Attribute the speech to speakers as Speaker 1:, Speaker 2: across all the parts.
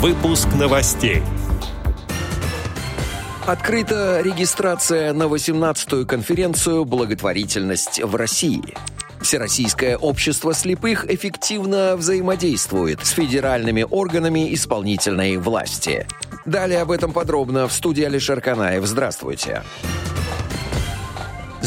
Speaker 1: Выпуск новостей.
Speaker 2: Открыта регистрация на 18-ю конференцию «Благотворительность в России». Всероссийское общество слепых эффективно взаимодействует с федеральными органами исполнительной власти. Далее об этом подробно в студии Алишер Канаев. Здравствуйте. Здравствуйте.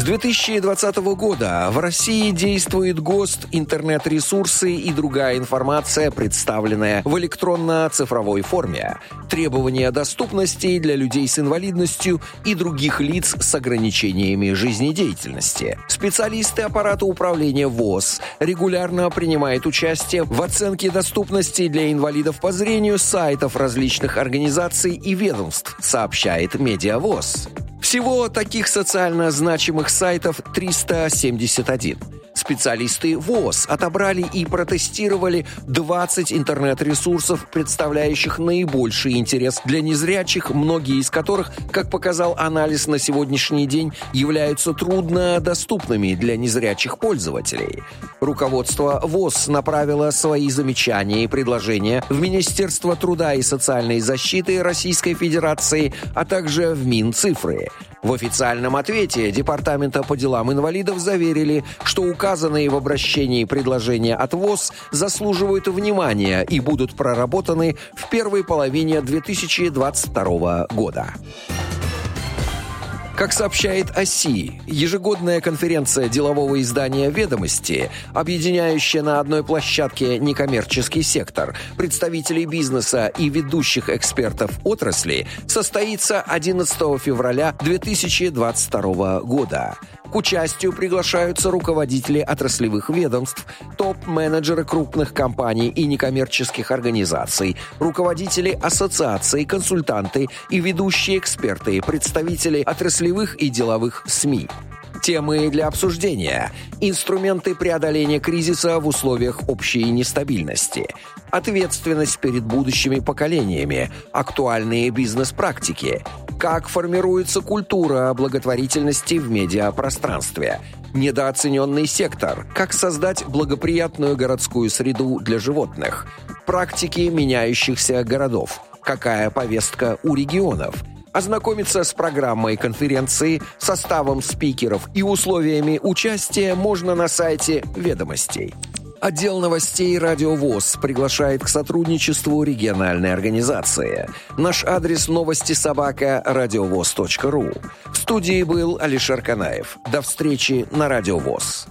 Speaker 2: С 2020 года в России действует ГОСТ, интернет-ресурсы и другая информация, представленная в электронно-цифровой форме, требования доступности для людей с инвалидностью и других лиц с ограничениями жизнедеятельности. Специалисты аппарата управления ВОЗ регулярно принимают участие в оценке доступности для инвалидов по зрению сайтов различных организаций и ведомств, сообщает Медиавоз. Всего таких социально значимых сайтов 371. Специалисты ВОЗ отобрали и протестировали 20 интернет-ресурсов, представляющих наибольший интерес для незрячих, многие из которых, как показал анализ на сегодняшний день, являются труднодоступными для незрячих пользователей. Руководство ВОЗ направило свои замечания и предложения в Министерство труда и социальной защиты Российской Федерации, а также в Минцифры. В официальном ответе Департамента по делам инвалидов заверили, что указанные в обращении предложения от ВОЗ заслуживают внимания и будут проработаны в первой половине 2022 года. Как сообщает ОСИ, ежегодная конференция делового издания «Ведомости», объединяющая на одной площадке некоммерческий сектор, представителей бизнеса и ведущих экспертов отрасли, состоится 11 февраля 2022 года. К участию приглашаются руководители отраслевых ведомств, топ-менеджеры крупных компаний и некоммерческих организаций, руководители ассоциаций, консультанты и ведущие эксперты, представители отраслевых и деловых СМИ. Темы для обсуждения. Инструменты преодоления кризиса в условиях общей нестабильности. Ответственность перед будущими поколениями. Актуальные бизнес-практики как формируется культура благотворительности в медиапространстве. Недооцененный сектор. Как создать благоприятную городскую среду для животных. Практики меняющихся городов. Какая повестка у регионов – Ознакомиться с программой конференции, составом спикеров и условиями участия можно на сайте «Ведомостей». Отдел новостей «Радиовоз» приглашает к сотрудничеству региональной организации. Наш адрес новости собака радиовоз.ру. В студии был Алишер Канаев. До встречи на «Радиовоз».